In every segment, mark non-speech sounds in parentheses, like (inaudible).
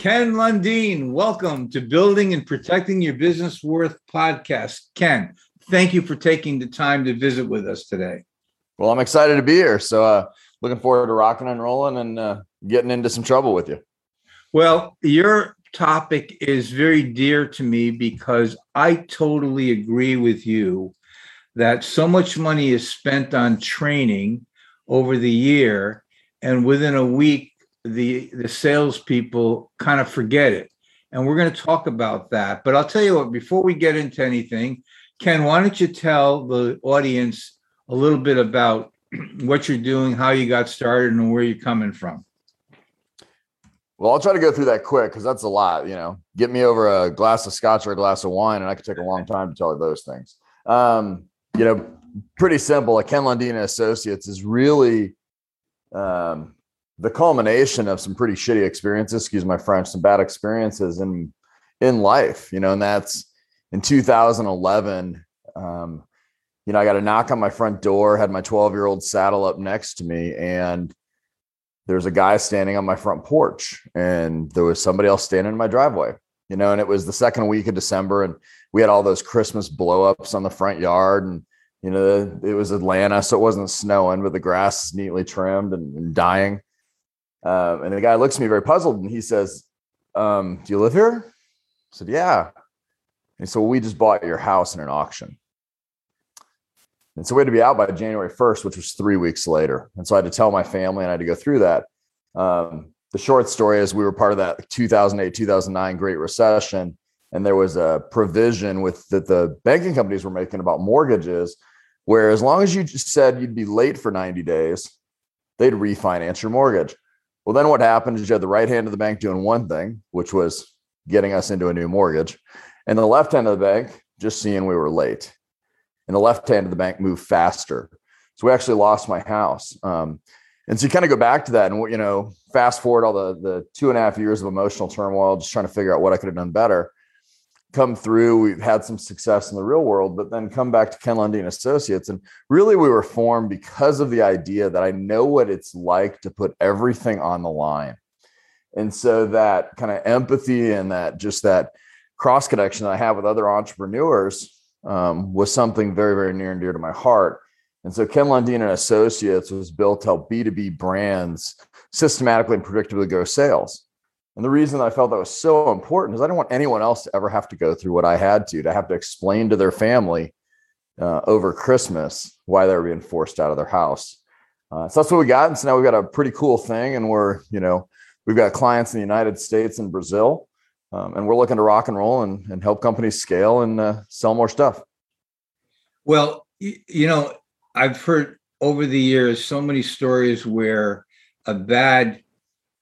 Ken Lundeen, welcome to Building and Protecting Your Business Worth podcast. Ken, thank you for taking the time to visit with us today. Well, I'm excited to be here. So, uh, looking forward to rocking and rolling and uh, getting into some trouble with you. Well, your topic is very dear to me because I totally agree with you that so much money is spent on training over the year, and within a week, the the salespeople kind of forget it. And we're going to talk about that. But I'll tell you what, before we get into anything, Ken, why don't you tell the audience a little bit about (clears throat) what you're doing, how you got started, and where you're coming from? Well, I'll try to go through that quick because that's a lot. You know, get me over a glass of scotch or a glass of wine, and I could take a long time to tell you those things. Um, you know, pretty simple. Like Ken Lundeen Associates is really um, the culmination of some pretty shitty experiences, excuse my French, some bad experiences in in life, you know, and that's in 2011. Um, you know, I got a knock on my front door, had my 12 year old saddle up next to me, and there's a guy standing on my front porch, and there was somebody else standing in my driveway, you know, and it was the second week of December, and we had all those Christmas blowups on the front yard, and you know, it was Atlanta, so it wasn't snowing, but the grass is neatly trimmed and, and dying. Um, and the guy looks at me very puzzled and he says, um, Do you live here? I said, Yeah. And so we just bought your house in an auction. And so we had to be out by January 1st, which was three weeks later. And so I had to tell my family and I had to go through that. Um, the short story is we were part of that 2008, 2009 Great Recession. And there was a provision with that the banking companies were making about mortgages, where as long as you just said you'd be late for 90 days, they'd refinance your mortgage. Well, then what happened is you had the right hand of the bank doing one thing, which was getting us into a new mortgage, and the left hand of the bank just seeing we were late. And the left hand of the bank moved faster. So we actually lost my house. Um, and so you kind of go back to that and, you know, fast forward all the, the two and a half years of emotional turmoil, just trying to figure out what I could have done better come through. We've had some success in the real world, but then come back to Ken Lundeen Associates. And really, we were formed because of the idea that I know what it's like to put everything on the line. And so that kind of empathy and that just that cross connection that I have with other entrepreneurs um, was something very, very near and dear to my heart. And so Ken Lundeen and Associates was built to help B2B brands systematically and predictably grow sales. And the reason I felt that was so important is I don't want anyone else to ever have to go through what I had to, to have to explain to their family uh, over Christmas why they were being forced out of their house. Uh, so that's what we got. And so now we've got a pretty cool thing. And we're, you know, we've got clients in the United States and Brazil. Um, and we're looking to rock and roll and, and help companies scale and uh, sell more stuff. Well, you know, I've heard over the years so many stories where a bad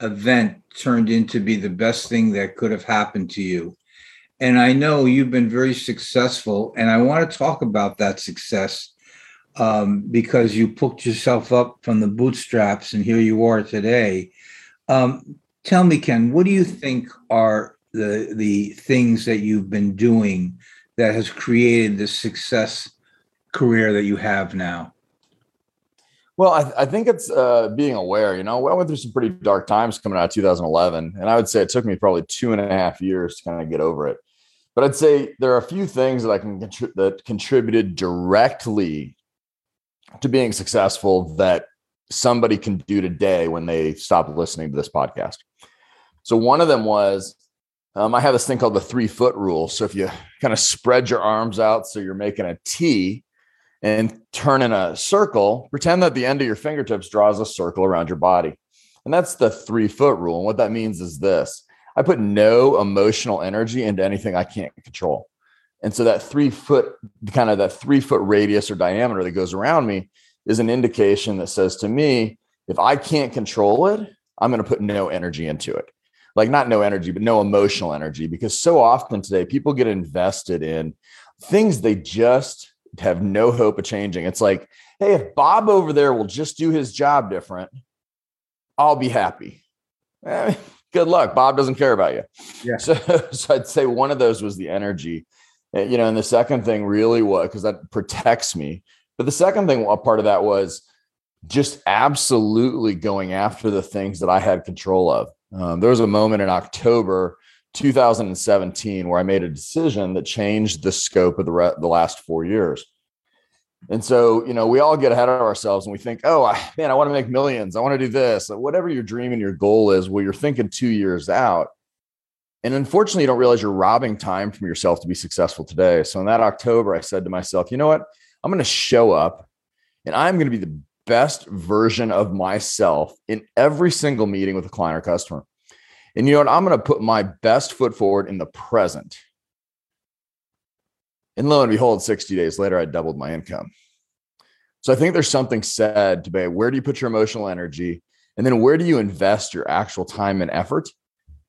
event turned into be the best thing that could have happened to you. And I know you've been very successful, and I want to talk about that success um, because you picked yourself up from the bootstraps, and here you are today. Um, tell me, Ken, what do you think are the the things that you've been doing that has created the success career that you have now? Well, I, I think it's uh, being aware. You know, I went through some pretty dark times coming out of 2011, and I would say it took me probably two and a half years to kind of get over it. But I'd say there are a few things that I can contri- that contributed directly to being successful that somebody can do today when they stop listening to this podcast. So one of them was um, I have this thing called the three foot rule. So if you kind of spread your arms out so you're making a T, and turn in a circle, pretend that the end of your fingertips draws a circle around your body. And that's the three foot rule. And what that means is this I put no emotional energy into anything I can't control. And so that three foot, kind of that three foot radius or diameter that goes around me is an indication that says to me, if I can't control it, I'm going to put no energy into it. Like not no energy, but no emotional energy. Because so often today, people get invested in things they just have no hope of changing. It's like, hey, if Bob over there will just do his job different, I'll be happy. Eh, good luck. Bob doesn't care about you. Yeah. (laughs) So, so I'd say one of those was the energy. Eh, you know, and the second thing really was because that protects me. But the second thing, a part of that was just absolutely going after the things that I had control of. Um, there was a moment in October 2017 where I made a decision that changed the scope of the, re- the last four years. And so, you know, we all get ahead of ourselves and we think, oh, I, man, I want to make millions. I want to do this. Whatever your dream and your goal is, well, you're thinking two years out. And unfortunately, you don't realize you're robbing time from yourself to be successful today. So in that October, I said to myself, you know what? I'm going to show up and I'm going to be the best version of myself in every single meeting with a client or customer. And you know what? I'm going to put my best foot forward in the present. And lo and behold, 60 days later, I doubled my income. So I think there's something said to be where do you put your emotional energy? And then where do you invest your actual time and effort?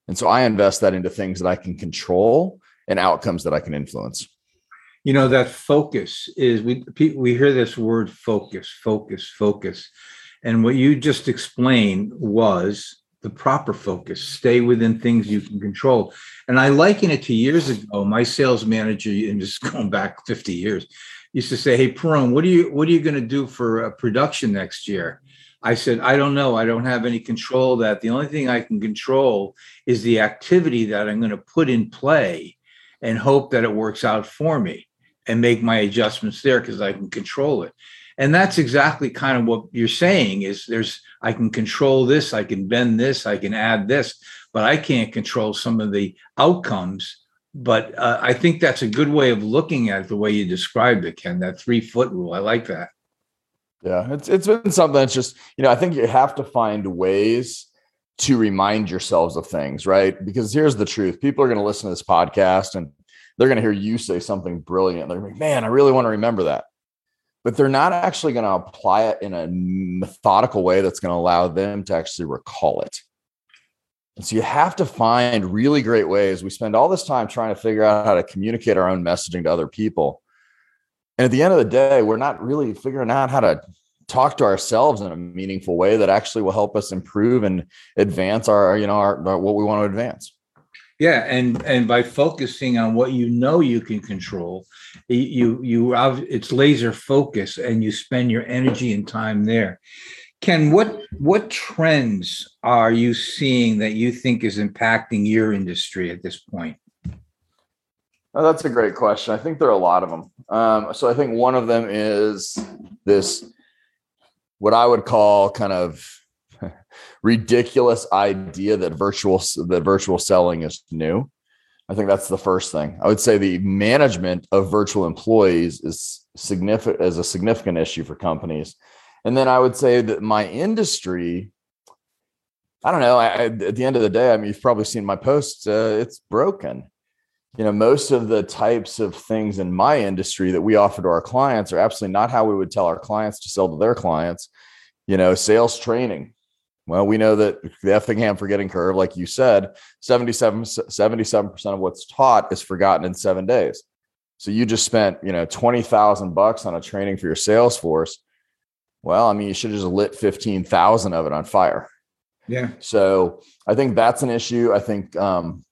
And so I invest that into things that I can control and outcomes that I can influence. You know, that focus is we we hear this word focus, focus, focus. And what you just explained was the proper focus, stay within things you can control. And I liken it to years ago. My sales manager, and just (laughs) going back 50 years, used to say, Hey, Perrone, what are you what are you going to do for a production next year? I said, I don't know. I don't have any control of that. The only thing I can control is the activity that I'm going to put in play and hope that it works out for me and make my adjustments there because I can control it and that's exactly kind of what you're saying is there's i can control this i can bend this i can add this but i can't control some of the outcomes. But uh, i think that's a good way of looking at it, the way you described it ken that three foot rule. I like that. Yeah it's, it's been something that's just you know i think you have to find ways to remind yourselves of things right? Because here's the truth people are going to listen to this podcast and they're going to hear you say something brilliant. They're like man i really want to remember that but they're not actually going to apply it in a methodical way that's going to allow them to actually recall it. And so you have to find really great ways. We spend all this time trying to figure out how to communicate our own messaging to other people. And at the end of the day, we're not really figuring out how to talk to ourselves in a meaningful way that actually will help us improve and advance our, you know, our, our what we want to advance. Yeah, and and by focusing on what you know you can control, you you have it's laser focus, and you spend your energy and time there. Ken, what what trends are you seeing that you think is impacting your industry at this point? Oh, that's a great question. I think there are a lot of them. Um, so I think one of them is this, what I would call kind of (laughs) ridiculous idea that virtual that virtual selling is new. I think that's the first thing. I would say the management of virtual employees is significant as a significant issue for companies. And then I would say that my industry, I don't know. I, at the end of the day, I mean, you've probably seen my posts. Uh, it's broken. You know, most of the types of things in my industry that we offer to our clients are absolutely not how we would tell our clients to sell to their clients. You know, sales training, well, we know that the Ebbinghaus forgetting curve, like you said, 77, 77% of what's taught is forgotten in seven days. So you just spent, you know, 20,000 bucks on a training for your sales force. Well, I mean, you should have just lit 15,000 of it on fire. Yeah. So I think that's an issue. I think um,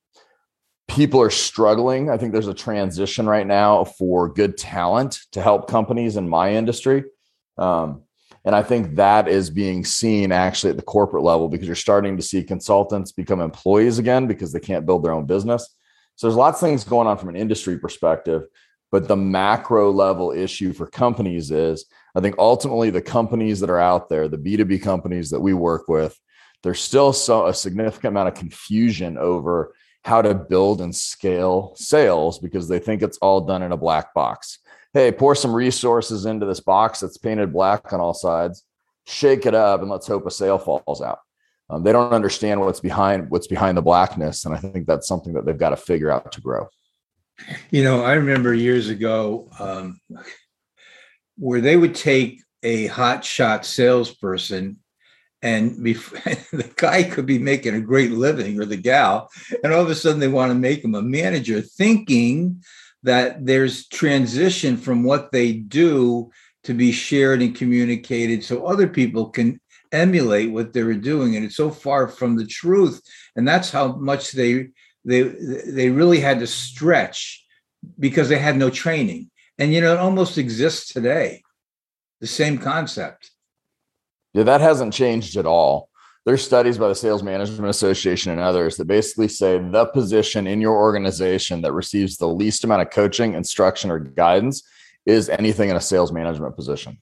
people are struggling. I think there's a transition right now for good talent to help companies in my industry. Um, and I think that is being seen actually at the corporate level because you're starting to see consultants become employees again because they can't build their own business. So there's lots of things going on from an industry perspective. But the macro level issue for companies is I think ultimately the companies that are out there, the B2B companies that we work with, there's still so a significant amount of confusion over how to build and scale sales because they think it's all done in a black box. Hey, pour some resources into this box that's painted black on all sides, shake it up, and let's hope a sale falls out. Um, they don't understand what's behind what's behind the blackness, and I think that's something that they've got to figure out to grow. You know, I remember years ago um, where they would take a hot shot salesperson and (laughs) the guy could be making a great living or the gal and all of a sudden they want to make him a manager thinking that there's transition from what they do to be shared and communicated so other people can emulate what they were doing. And it's so far from the truth. And that's how much they they they really had to stretch because they had no training. And you know it almost exists today the same concept. Yeah, that hasn't changed at all. There's studies by the Sales Management Association and others that basically say the position in your organization that receives the least amount of coaching, instruction, or guidance is anything in a sales management position.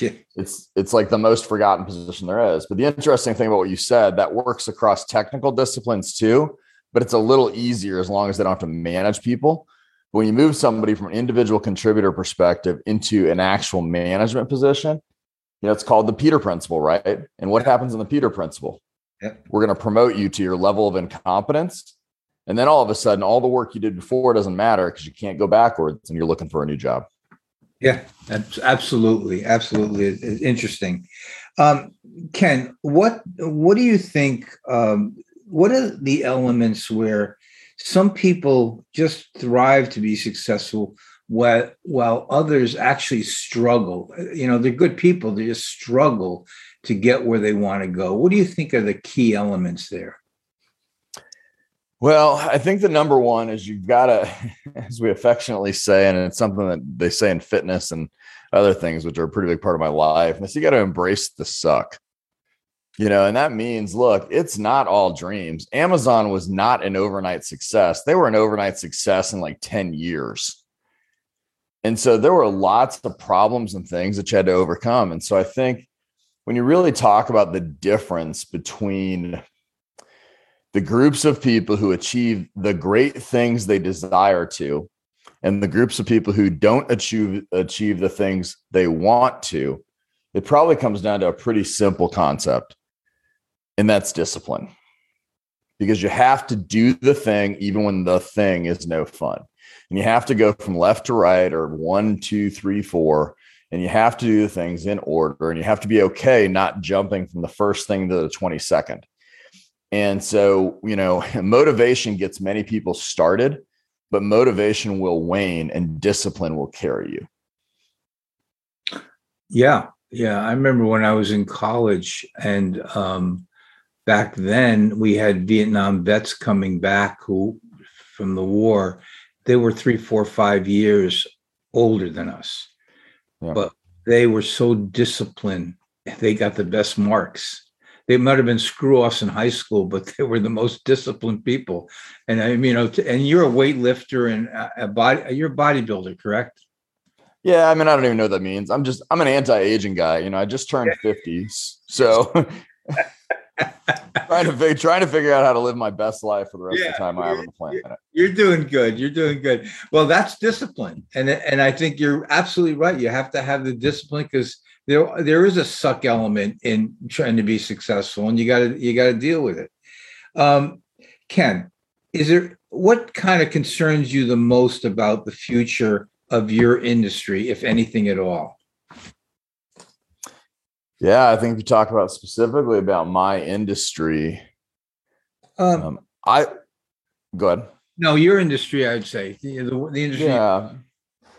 Yeah. It's it's like the most forgotten position there is. But the interesting thing about what you said, that works across technical disciplines too, but it's a little easier as long as they don't have to manage people. But when you move somebody from an individual contributor perspective into an actual management position, you know, it's called the Peter principle, right? And what happens in the Peter principle? We're going to promote you to your level of incompetence. And then all of a sudden, all the work you did before doesn't matter because you can't go backwards and you're looking for a new job. Yeah, that's absolutely, absolutely interesting. Um, Ken, what what do you think? Um, what are the elements where some people just thrive to be successful, while while others actually struggle. You know, they're good people, they just struggle to get where they want to go. What do you think are the key elements there? Well, I think the number one is you've got to, (laughs) as we affectionately say, and it's something that they say in fitness and other things, which are a pretty big part of my life. And you got to embrace the suck. You know, and that means, look, it's not all dreams. Amazon was not an overnight success. They were an overnight success in like 10 years. And so there were lots of problems and things that you had to overcome. And so I think when you really talk about the difference between the groups of people who achieve the great things they desire to and the groups of people who don't achieve achieve the things they want to it probably comes down to a pretty simple concept and that's discipline because you have to do the thing even when the thing is no fun and you have to go from left to right or one, two, three, four, and you have to do the things in order and you have to be okay not jumping from the first thing to the 22nd. And so, you know, (laughs) motivation gets many people started, but motivation will wane and discipline will carry you. Yeah. Yeah. I remember when I was in college and um, back then we had Vietnam vets coming back who from the war they were three, four, five years older than us, yeah. but they were so disciplined. They got the best marks. They might have been screw offs in high school, but they were the most disciplined people. And I mean, you know, and you're a weightlifter and a body, you're a bodybuilder, correct? Yeah, I mean, I don't even know what that means. I'm just, I'm an anti-aging guy. You know, I just turned yeah. 50s, so (laughs) trying to figure, trying to figure out how to live my best life for the rest yeah, of the time I have on the planet. You're doing good. You're doing good. Well, that's discipline, and and I think you're absolutely right. You have to have the discipline because there there is a suck element in trying to be successful, and you got to you got to deal with it. Um, Ken, is there what kind of concerns you the most about the future of your industry, if anything at all? Yeah, I think if you talk about specifically about my industry, um, um, I go ahead. No, your industry, I'd say the, the, the industry. Yeah,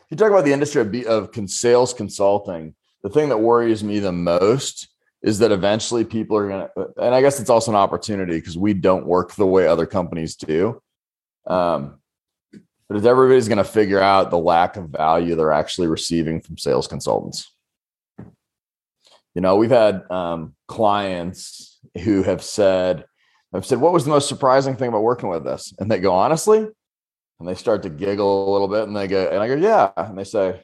you talk about the industry of, of sales consulting, the thing that worries me the most is that eventually people are going to, and I guess it's also an opportunity because we don't work the way other companies do. Um, but is everybody's going to figure out the lack of value they're actually receiving from sales consultants? You know, we've had um, clients who have said, I've said, what was the most surprising thing about working with us? And they go, honestly, and they start to giggle a little bit and they go, and I go, yeah. And they say,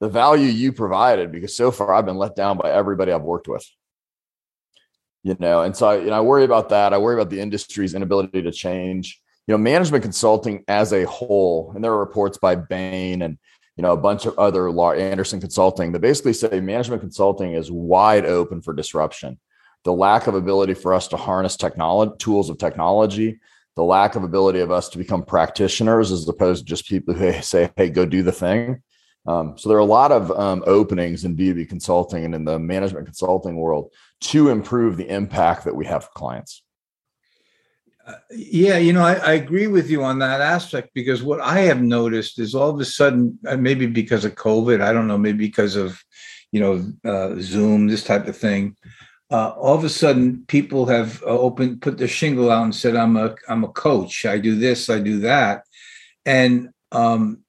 the value you provided, because so far I've been let down by everybody I've worked with. you know, and so I, you know, I worry about that. I worry about the industry's inability to change. You know, management consulting as a whole, and there are reports by Bain and you know a bunch of other law, Andersen Consulting that basically say management consulting is wide open for disruption. The lack of ability for us to harness technology tools of technology, the lack of ability of us to become practitioners as opposed to just people who (laughs) say, "Hey, go do the thing." Um, so there are a lot of um, openings in B2B consulting and in the management consulting world to improve the impact that we have for clients. Uh, yeah, you know, I, I, agree with you on that aspect because what I have noticed is all of a sudden, uh, maybe because of COVID, I don't know, maybe because of, you know, uh, Zoom, this type of thing. Uh, all of a sudden, people have uh, opened, put their shingle out and said, "I'm a, I'm a coach. I do this, I do that," and um,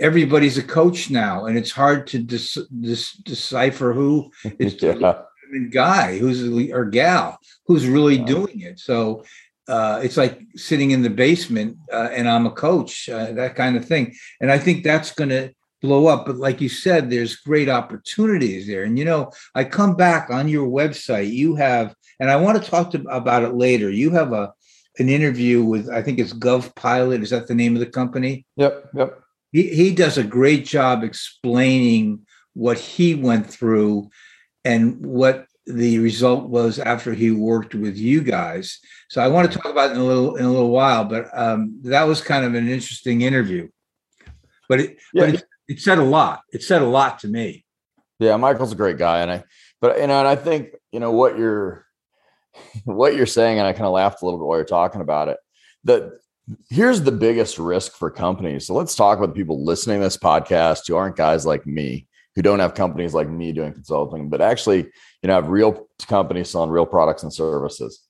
everybody's a coach now, and it's hard to dis, dis, decipher who is (laughs) yeah. the guy who's or gal who's really yeah. doing it. So uh, it's like sitting in the basement uh, and I'm a coach, uh, that kind of thing. And I think that's going to blow up. But like you said, there's great opportunities there. And you know, I come back on your website. You have, and I want to talk to, about it later. You have a an interview with I think it's Gov Pilot. Is that the name of the company? Yep. Yep he, he does a great job explaining what he went through and what the result was after he worked with you guys. So I want to talk about it in a little in a little while, but um, that was kind of an interesting interview. But it, yeah. but it, it said a lot. It said a lot to me. Yeah, Michael's a great guy, and I, but you know, and I think you know what you're, (laughs) what you're saying, and I kind of laughed a little bit while you're talking about it. That here's the biggest risk for companies. So let's talk about the people listening to this podcast who aren't guys like me, who don't have companies like me doing consulting, but actually, you know, have real companies selling real products and services.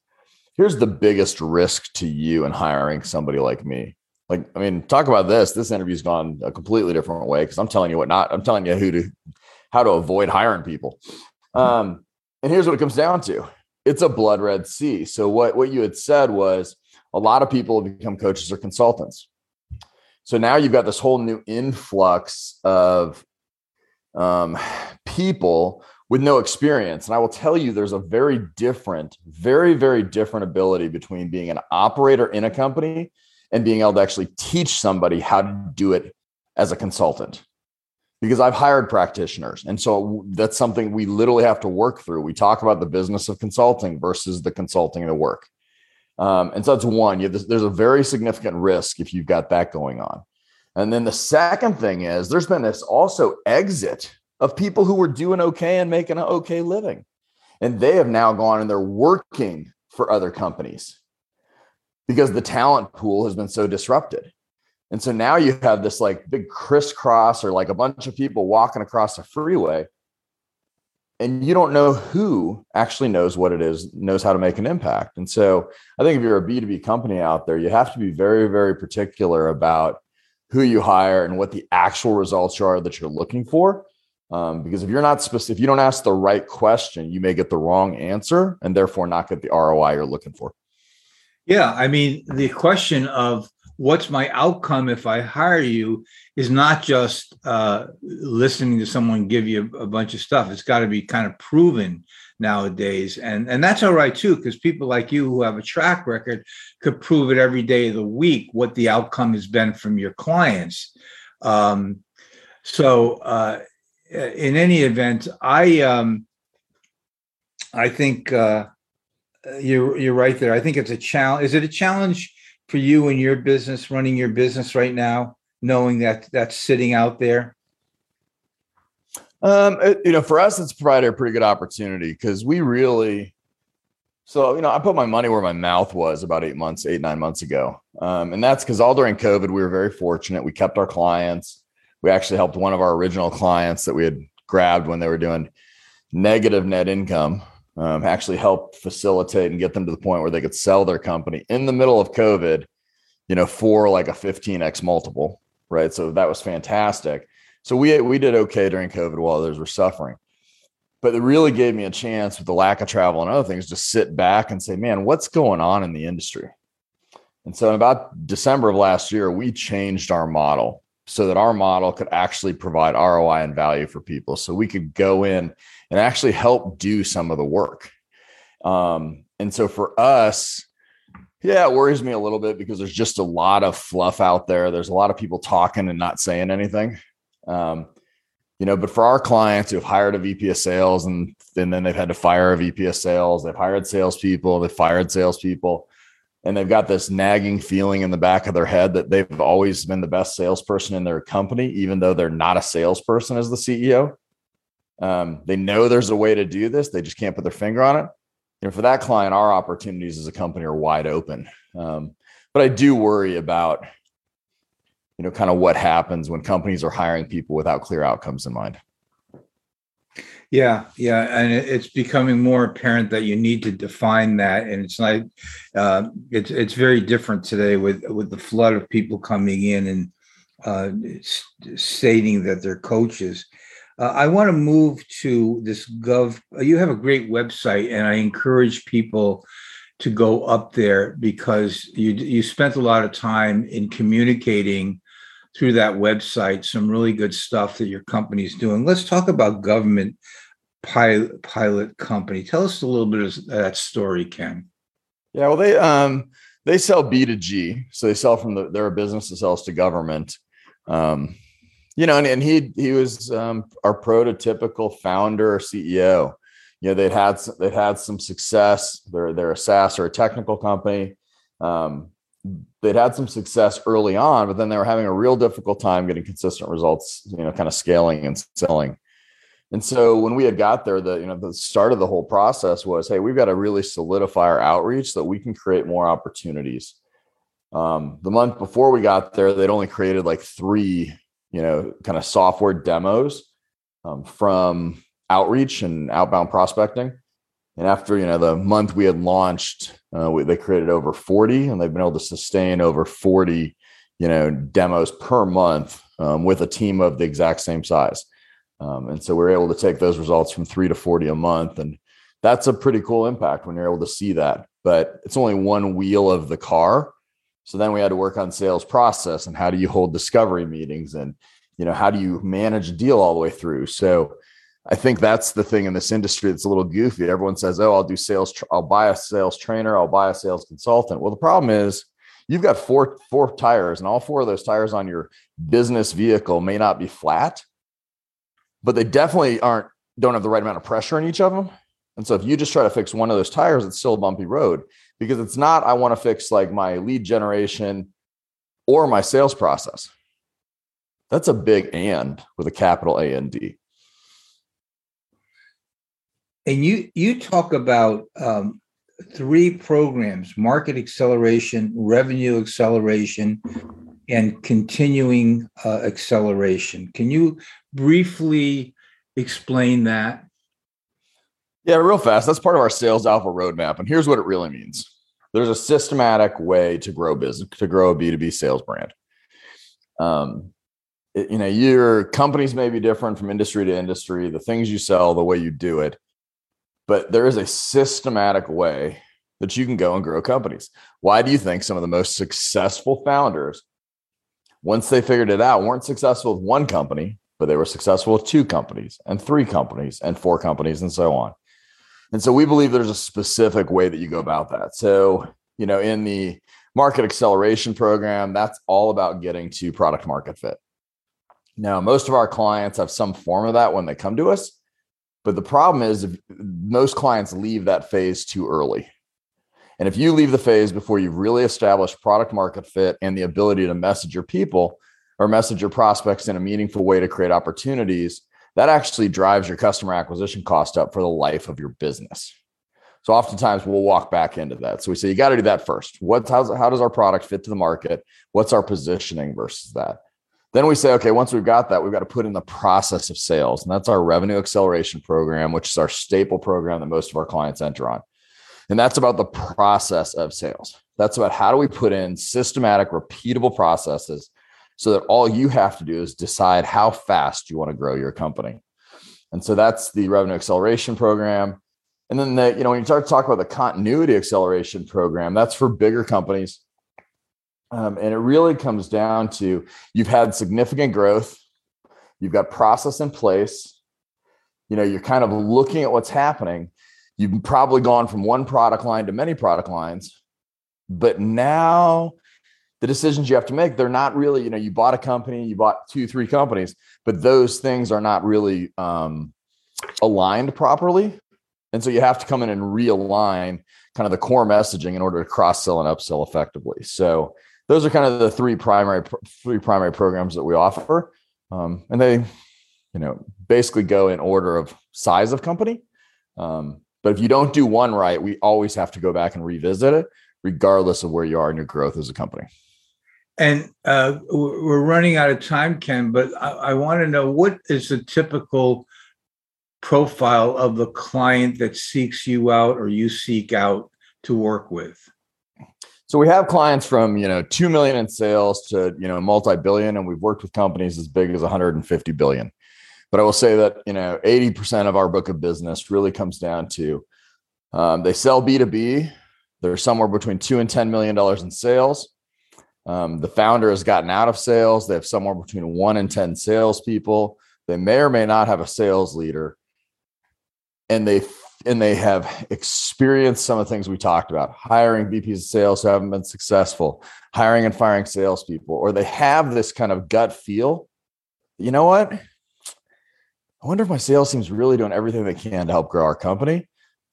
Here's the biggest risk to you in hiring somebody like me. Like, I mean, talk about this. This interview's gone a completely different way because I'm telling you what not. I'm telling you who to how to avoid hiring people. Um, and here's what it comes down to: it's a blood red sea. So what what you had said was a lot of people have become coaches or consultants. So now you've got this whole new influx of um, people with no experience. And I will tell you, there's a very different, very, very different ability between being an operator in a company and being able to actually teach somebody how to do it as a consultant. Because I've hired practitioners. And so that's something we literally have to work through. We talk about the business of consulting versus the consulting of the work. Um, and so that's one. You there's a very significant risk if you've got that going on. And then the second thing is there's been this also exit of people who were doing okay and making an okay living. And they have now gone and they're working for other companies because the talent pool has been so disrupted. And so now you have this like big crisscross or like a bunch of people walking across a freeway and you don't know who actually knows what it is, knows how to make an impact. And so I think if you're a B2B company out there, you have to be very, very particular about who you hire and what the actual results are that you're looking for. Um, because if you're not specific, if you don't ask the right question, you may get the wrong answer and therefore not get the ROI you're looking for. Yeah. I mean, the question of what's my outcome if I hire you is not just uh, listening to someone give you a, bunch of stuff. It's got to be kind of proven nowadays, and and that's all right too, because people like you who have a track record could prove it every day of the week what the outcome has been from your clients. Um, so, uh, in any event, I um, I think uh, you're you're right there. I think it's a challenge. Is it a challenge? for you and your business, running your business right now, knowing that that's sitting out there? Um, it, you know, for us, it's provided a pretty good opportunity because we really, so you know, I put my money where my mouth was about eight months, eight nine months ago, um, and that's because all during COVID, we were very fortunate. We kept our clients. We actually helped one of our original clients that we had grabbed when they were doing negative net income um, actually help facilitate and get them to the point where they could sell their company in the middle of COVID, you know, for like a 15x multiple, right? So that was fantastic. So we we did okay during COVID while others were suffering. But it really gave me a chance with the lack of travel and other things to sit back and say, man, what's going on in the industry? And so in about December of last year, we changed our model so that our model could actually provide ROI and value for people. So we could go in and actually help do some of the work. Um, and so for us, yeah, it worries me a little bit because there's just a lot of fluff out there. There's a lot of people talking and not saying anything. Um, you know, but for our clients who have hired a VP of sales and, and then they've had to fire a VP of sales, they've hired salespeople, they've fired salespeople, and they've got this nagging feeling in the back of their head that they've always been the best salesperson in their company, even though they're not a salesperson as the CEO. Um, they know there's a way to do this, they just can't put their finger on it. You know, for that client, our opportunities as a company are wide open. Um, but I do worry about you know, kind of what happens when companies are hiring people without clear outcomes in mind. Yeah, yeah, and it's becoming more apparent that you need to define that, and it's like uh, it's it's very different today with with the flood of people coming in and uh, stating that they're coaches. Uh, I want to move to this Gov. You have a great website, and I encourage people to go up there because you you spent a lot of time in communicating through that website some really good stuff that your company's doing. Let's talk about government pilot pilot company. Tell us a little bit of that story, Ken. Yeah, well, they um they sell B to G, so they sell from the they're a business that sells to government. Um, you know, and, and he he was um, our prototypical founder or CEO. You know, they'd had they'd had some success. They're they're a SaaS or a technical company. Um, they'd had some success early on, but then they were having a real difficult time getting consistent results, you know, kind of scaling and selling. And so when we had got there, the you know the start of the whole process was, hey, we've got to really solidify our outreach so that we can create more opportunities. Um, the month before we got there, they'd only created like three, you know, kind of software demos um, from outreach and outbound prospecting. And after you know the month we had launched, uh, we, they created over 40, and they've been able to sustain over 40, you know, demos per month um, with a team of the exact same size. Um, and so we're able to take those results from three to 40 a month, and that's a pretty cool impact when you're able to see that. But it's only one wheel of the car. So then we had to work on sales process and how do you hold discovery meetings and you know how do you manage a deal all the way through. So I think that's the thing in this industry that's a little goofy. Everyone says, "Oh, I'll do sales. I'll buy a sales trainer. I'll buy a sales consultant." Well, the problem is you've got four four tires, and all four of those tires on your business vehicle may not be flat, but they definitely aren't don't have the right amount of pressure in each of them. And so if you just try to fix one of those tires, it's still a bumpy road because it's not. I want to fix like my lead generation or my sales process. That's a big and with a capital A and D and you you talk about um, three programs: market acceleration, revenue acceleration, and continuing uh, acceleration. Can you briefly explain that? Yeah, real fast. That's part of our sales alpha roadmap, and here's what it really means. There's a systematic way to grow business, to grow a B2B sales brand. Um, you know, your companies may be different from industry to industry. The things you sell, the way you do it, but there is a systematic way that you can go and grow companies. Why do you think some of the most successful founders, once they figured it out, weren't successful with one company, but they were successful with two companies and three companies and four companies and so on? And so we believe there's a specific way that you go about that. So, you know, in the market acceleration program, that's all about getting to product market fit. Now, most of our clients have some form of that when they come to us. But the problem is, most clients leave that phase too early. And if you leave the phase before you've really established product market fit and the ability to message your people or message your prospects in a meaningful way to create opportunities, that actually drives your customer acquisition cost up for the life of your business. So oftentimes we'll walk back into that. So we say you got to do that first. What how's, how does our product fit to the market? What's our positioning versus that? Then we say, okay, once we've got that, we've got to put in the process of sales. And that's our revenue acceleration program, which is our staple program that most of our clients enter on. And that's about the process of sales. That's about how do we put in systematic, repeatable processes so that all you have to do is decide how fast you want to grow your company. And so that's the revenue acceleration program. And then the, you know, when you start to talk about the continuity acceleration program, that's for bigger companies um, and it really comes down to you've had significant growth, you've got process in place, you know, you're kind of looking at what's happening. you've probably gone from one product line to many product lines, but now the decisions you have to make, they're not really, you know, you bought a company, you bought two, three companies, but those things are not really um, aligned properly. And so you have to come in and realign kind of the core messaging in order to cross sell and upsell effectively. So those are kind of the three primary three primary programs that we offer, um, and they, you know, basically go in order of size of company. Um, but if you don't do one right, we always have to go back and revisit it, regardless of where you are in your growth as a company. And uh, we're running out of time, Ken, but I, I want to know what is the typical profile of the client that seeks you out or you seek out to work with? So we have clients from you know two million in sales to you know multi-billion, and we've worked with companies as big as 150 billion. But I will say that you know 80% of our book of business really comes down to um, they sell B2B. They're somewhere between two and 10 million dollars in sales. Um, the founder has gotten out of sales. They have somewhere between one and 10 salespeople. They may or may not have a sales leader. And they and they have experienced some of the things we talked about hiring VPs of sales who haven't been successful, hiring and firing salespeople, or they have this kind of gut feel. You know what? I wonder if my sales team's really doing everything they can to help grow our company.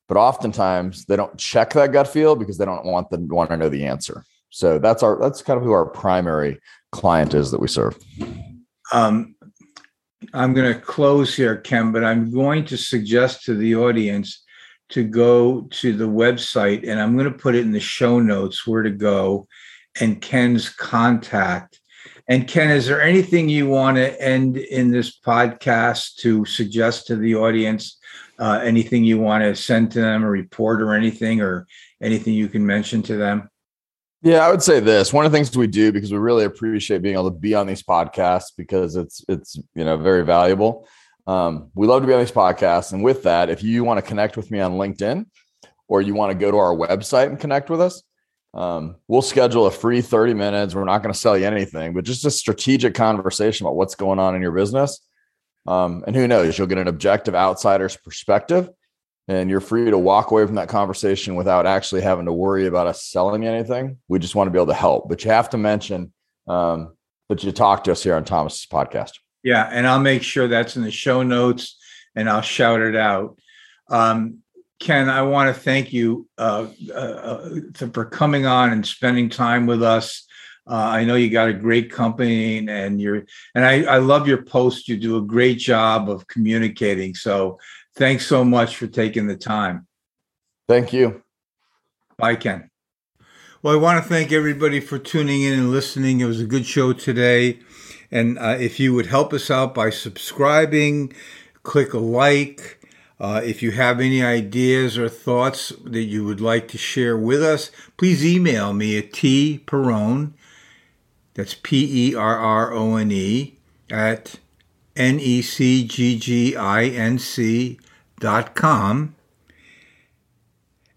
But oftentimes they don't check that gut feel because they don't want the want to know the answer. So that's our that's kind of who our primary client is that we serve. Um, I'm going to close here, Ken, but I'm going to suggest to the audience to go to the website and I'm going to put it in the show notes where to go and Ken's contact. And Ken, is there anything you want to end in this podcast to suggest to the audience? Uh, anything you want to send to them, a report or anything, or anything you can mention to them? Yeah, I would say this. One of the things we do because we really appreciate being able to be on these podcasts because it's it's you know very valuable. Um, we love to be on these podcasts, and with that, if you want to connect with me on LinkedIn or you want to go to our website and connect with us, um, we'll schedule a free 30 minutes. We're not going to sell you anything, but just a strategic conversation about what's going on in your business. Um, and who knows, you'll get an objective outsider's perspective and you're free to walk away from that conversation without actually having to worry about us selling you anything. We just want to be able to help, but you have to mention um, that you talk to us here on Thomas's podcast. Yeah, and I'll make sure that's in the show notes, and I'll shout it out. Um, Ken, I want to thank you uh, uh, for coming on and spending time with us. Uh, I know you got a great company, and you're, and I, I love your post. You do a great job of communicating. So Thanks so much for taking the time. Thank you. Bye, Ken. Well, I want to thank everybody for tuning in and listening. It was a good show today. And uh, if you would help us out by subscribing, click a like. Uh, if you have any ideas or thoughts that you would like to share with us, please email me at tperrone, that's P E R R O N E, at N E C G G I N C com.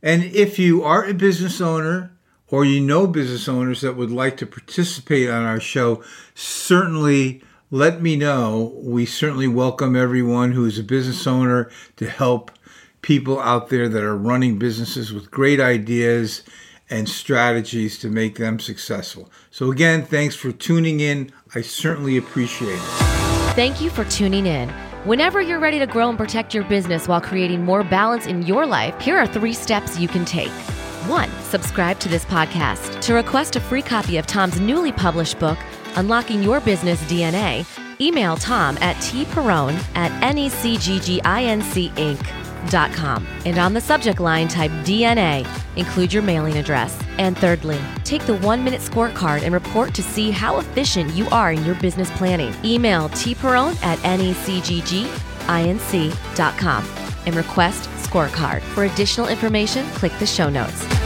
And if you are a business owner or you know business owners that would like to participate on our show, certainly let me know. We certainly welcome everyone who is a business owner to help people out there that are running businesses with great ideas and strategies to make them successful. So, again, thanks for tuning in. I certainly appreciate it. Thank you for tuning in. Whenever you're ready to grow and protect your business while creating more balance in your life, here are three steps you can take. One, subscribe to this podcast. To request a free copy of Tom's newly published book, Unlocking Your Business DNA, email Tom at tperrone at necgginc com. And on the subject line, type DNA. Include your mailing address. And thirdly, take the one minute scorecard and report to see how efficient you are in your business planning. Email tperrone at necgginc.com and request scorecard. For additional information, click the show notes.